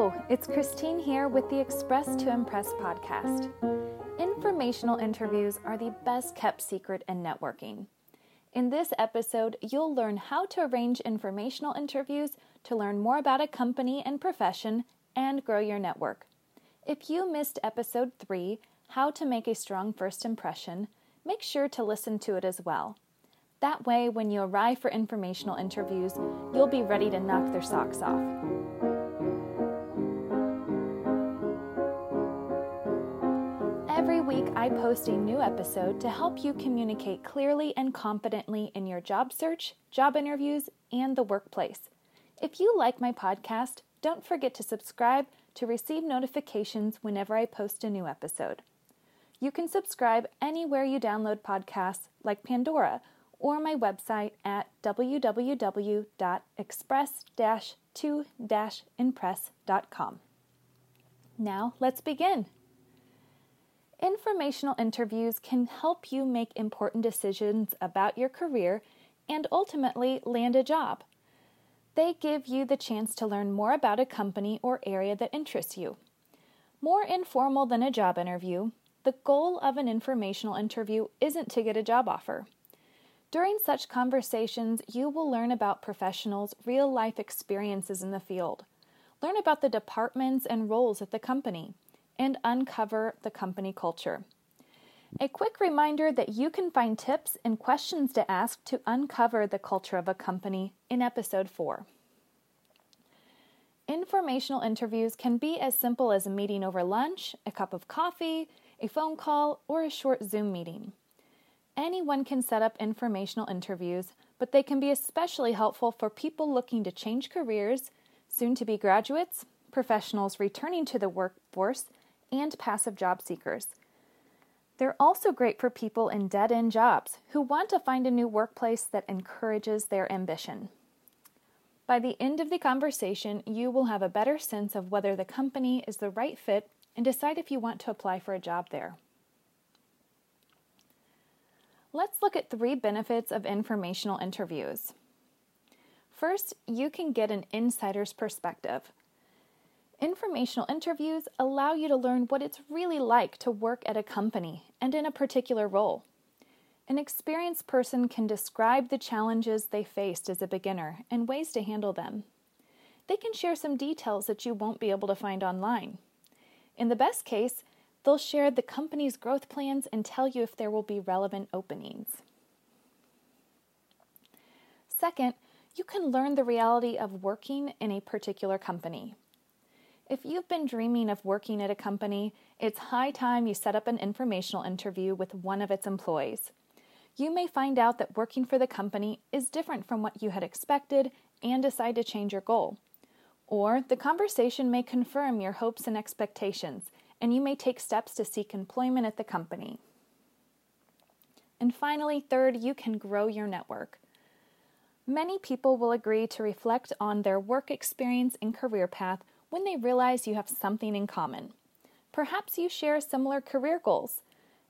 Hello, it's Christine here with the Express to Impress podcast. Informational interviews are the best kept secret in networking. In this episode, you'll learn how to arrange informational interviews to learn more about a company and profession and grow your network. If you missed episode 3, How to Make a Strong First Impression, make sure to listen to it as well. That way, when you arrive for informational interviews, you'll be ready to knock their socks off. Every week, I post a new episode to help you communicate clearly and confidently in your job search, job interviews, and the workplace. If you like my podcast, don't forget to subscribe to receive notifications whenever I post a new episode. You can subscribe anywhere you download podcasts, like Pandora or my website at www.express-2-impress.com. Now, let's begin. Informational interviews can help you make important decisions about your career and ultimately land a job. They give you the chance to learn more about a company or area that interests you. More informal than a job interview, the goal of an informational interview isn't to get a job offer. During such conversations, you will learn about professionals' real life experiences in the field, learn about the departments and roles at the company, and uncover the company culture. A quick reminder that you can find tips and questions to ask to uncover the culture of a company in episode 4. Informational interviews can be as simple as a meeting over lunch, a cup of coffee, a phone call, or a short Zoom meeting. Anyone can set up informational interviews, but they can be especially helpful for people looking to change careers, soon to be graduates, professionals returning to the workforce, and passive job seekers. They're also great for people in dead end jobs who want to find a new workplace that encourages their ambition. By the end of the conversation, you will have a better sense of whether the company is the right fit and decide if you want to apply for a job there. Let's look at three benefits of informational interviews. First, you can get an insider's perspective. Informational interviews allow you to learn what it's really like to work at a company and in a particular role. An experienced person can describe the challenges they faced as a beginner and ways to handle them. They can share some details that you won't be able to find online. In the best case, They'll share the company's growth plans and tell you if there will be relevant openings. Second, you can learn the reality of working in a particular company. If you've been dreaming of working at a company, it's high time you set up an informational interview with one of its employees. You may find out that working for the company is different from what you had expected and decide to change your goal. Or the conversation may confirm your hopes and expectations and you may take steps to seek employment at the company. And finally, third, you can grow your network. Many people will agree to reflect on their work experience and career path when they realize you have something in common. Perhaps you share similar career goals,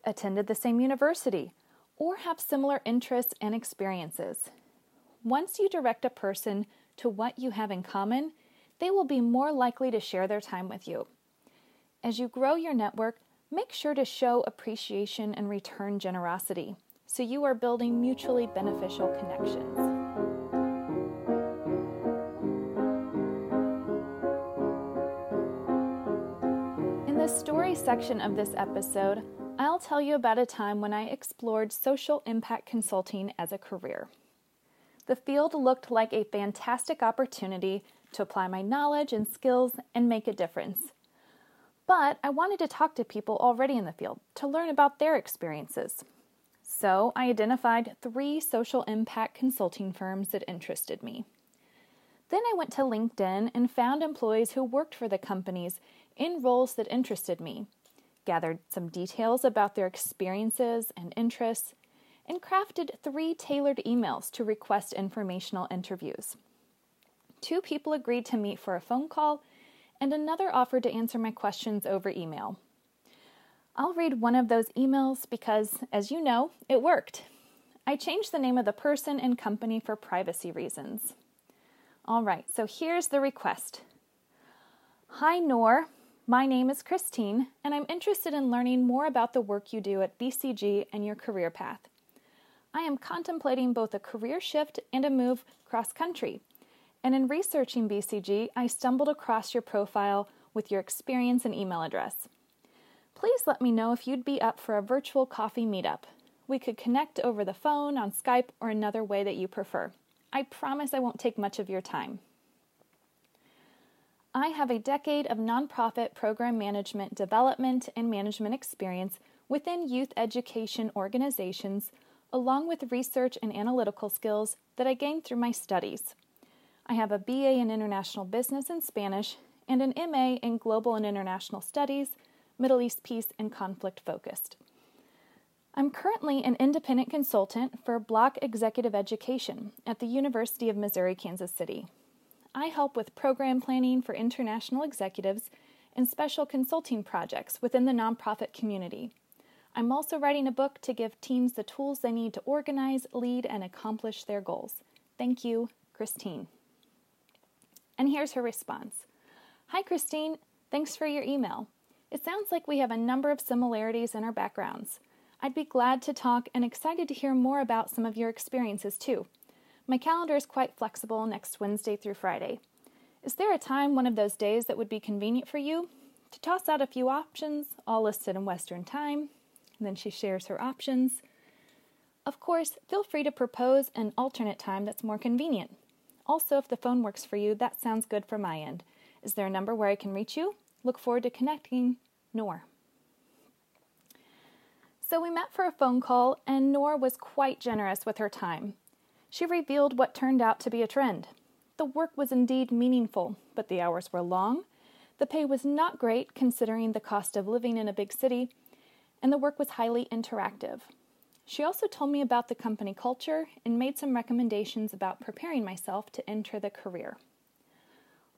attended the same university, or have similar interests and experiences. Once you direct a person to what you have in common, they will be more likely to share their time with you. As you grow your network, make sure to show appreciation and return generosity so you are building mutually beneficial connections. The story section of this episode, I'll tell you about a time when I explored social impact consulting as a career. The field looked like a fantastic opportunity to apply my knowledge and skills and make a difference. But I wanted to talk to people already in the field to learn about their experiences. So I identified three social impact consulting firms that interested me. Then I went to LinkedIn and found employees who worked for the companies in roles that interested me, gathered some details about their experiences and interests, and crafted three tailored emails to request informational interviews. Two people agreed to meet for a phone call, and another offered to answer my questions over email. I'll read one of those emails because, as you know, it worked. I changed the name of the person and company for privacy reasons. All right, so here's the request. Hi, Noor. My name is Christine, and I'm interested in learning more about the work you do at BCG and your career path. I am contemplating both a career shift and a move cross country. And in researching BCG, I stumbled across your profile with your experience and email address. Please let me know if you'd be up for a virtual coffee meetup. We could connect over the phone, on Skype, or another way that you prefer. I promise I won't take much of your time. I have a decade of nonprofit program management, development, and management experience within youth education organizations, along with research and analytical skills that I gained through my studies. I have a BA in International Business and Spanish and an MA in Global and International Studies, Middle East Peace, and Conflict Focused. I'm currently an independent consultant for Bloch Executive Education at the University of Missouri Kansas City. I help with program planning for international executives and special consulting projects within the nonprofit community. I'm also writing a book to give teams the tools they need to organize, lead, and accomplish their goals. Thank you, Christine. And here's her response Hi, Christine. Thanks for your email. It sounds like we have a number of similarities in our backgrounds. I'd be glad to talk and excited to hear more about some of your experiences too. My calendar is quite flexible next Wednesday through Friday. Is there a time one of those days that would be convenient for you? To toss out a few options, all listed in Western time. And then she shares her options. Of course, feel free to propose an alternate time that's more convenient. Also, if the phone works for you, that sounds good from my end. Is there a number where I can reach you? Look forward to connecting. Noor. So we met for a phone call, and Noor was quite generous with her time she revealed what turned out to be a trend. The work was indeed meaningful, but the hours were long. The pay was not great considering the cost of living in a big city, and the work was highly interactive. She also told me about the company culture and made some recommendations about preparing myself to enter the career.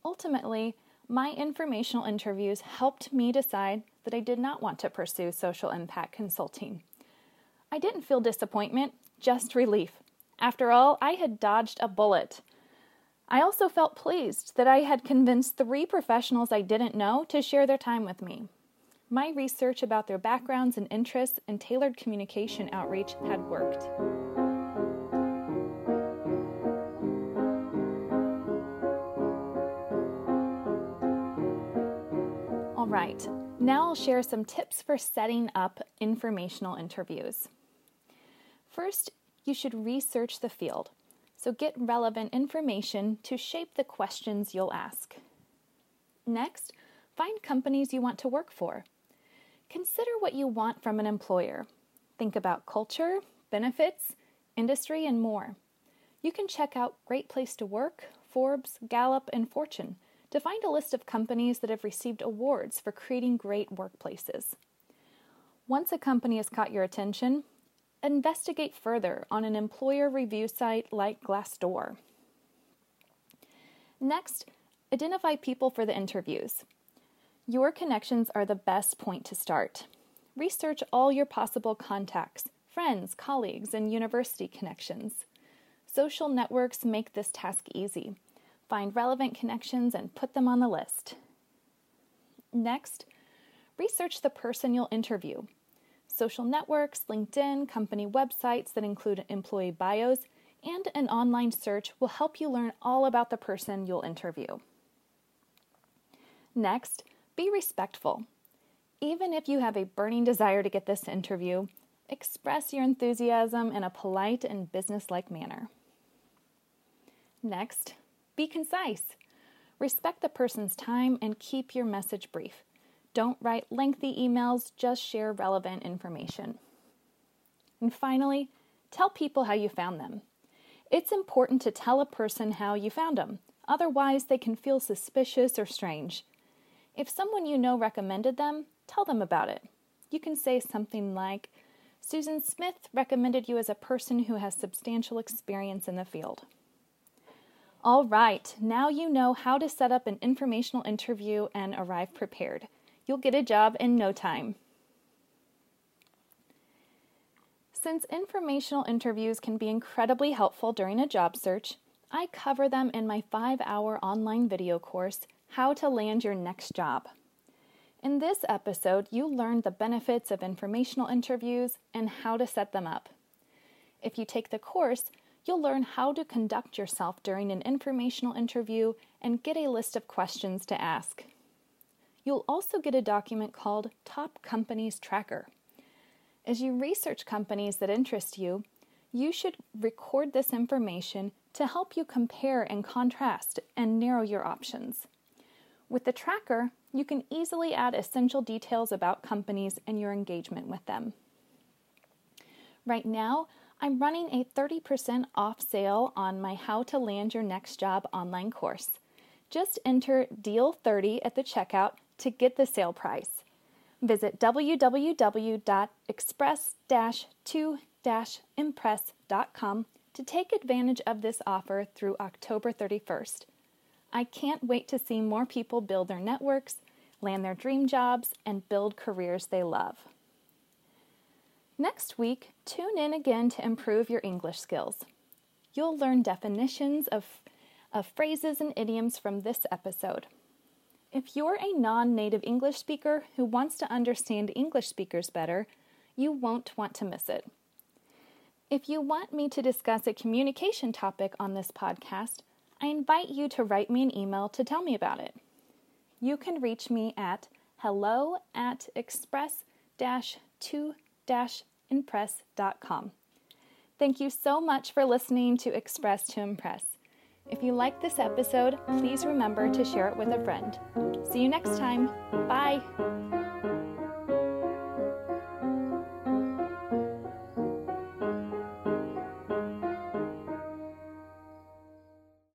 Ultimately, my informational interviews helped me decide that I did not want to pursue social impact consulting. I didn't feel disappointment, just relief. After all, I had dodged a bullet. I also felt pleased that I had convinced three professionals I didn't know to share their time with me. My research about their backgrounds and interests and tailored communication outreach had worked. All right, now I'll share some tips for setting up informational interviews. First, you should research the field. So get relevant information to shape the questions you'll ask. Next, find companies you want to work for. Consider what you want from an employer. Think about culture, benefits, industry, and more. You can check out Great Place to Work, Forbes, Gallup, and Fortune to find a list of companies that have received awards for creating great workplaces. Once a company has caught your attention, investigate further on an employer review site like Glassdoor. Next, identify people for the interviews. Your connections are the best point to start. Research all your possible contacts, friends, colleagues, and university connections. Social networks make this task easy. Find relevant connections and put them on the list. Next, research the person you'll interview social networks, LinkedIn, company websites that include employee bios, and an online search will help you learn all about the person you'll interview. Next, be respectful. Even if you have a burning desire to get this interview, express your enthusiasm in a polite and businesslike manner. Next, be concise. Respect the person's time and keep your message brief. Don't write lengthy emails, just share relevant information. And finally, tell people how you found them. It's important to tell a person how you found them, otherwise, they can feel suspicious or strange. If someone you know recommended them, tell them about it. You can say something like, Susan Smith recommended you as a person who has substantial experience in the field. All right, now you know how to set up an informational interview and arrive prepared. You'll get a job in no time. Since informational interviews can be incredibly helpful during a job search, I cover them in my five hour online video course, How to Land Your Next Job. In this episode, you learn the benefits of informational interviews and how to set them up. If you take the course, you'll learn how to conduct yourself during an informational interview and get a list of questions to ask. You'll also get a document called Top Companies Tracker. As you research companies that interest you, you should record this information to help you compare and contrast and narrow your options. With the tracker, you can easily add essential details about companies and your engagement with them. Right now, I'm running a 30% off sale on my How to Land Your Next Job online course. Just enter DEAL30 at the checkout to get the sale price. Visit www.express-2-impress.com to take advantage of this offer through October 31st. I can't wait to see more people build their networks, land their dream jobs, and build careers they love. Next week, tune in again to improve your English skills. You'll learn definitions of, of phrases and idioms from this episode. If you're a non native English speaker who wants to understand English speakers better, you won't want to miss it. If you want me to discuss a communication topic on this podcast, I invite you to write me an email to tell me about it. You can reach me at hello at express 2 impress.com. Thank you so much for listening to Express to Impress. If you like this episode, please remember to share it with a friend. See you next time. Bye.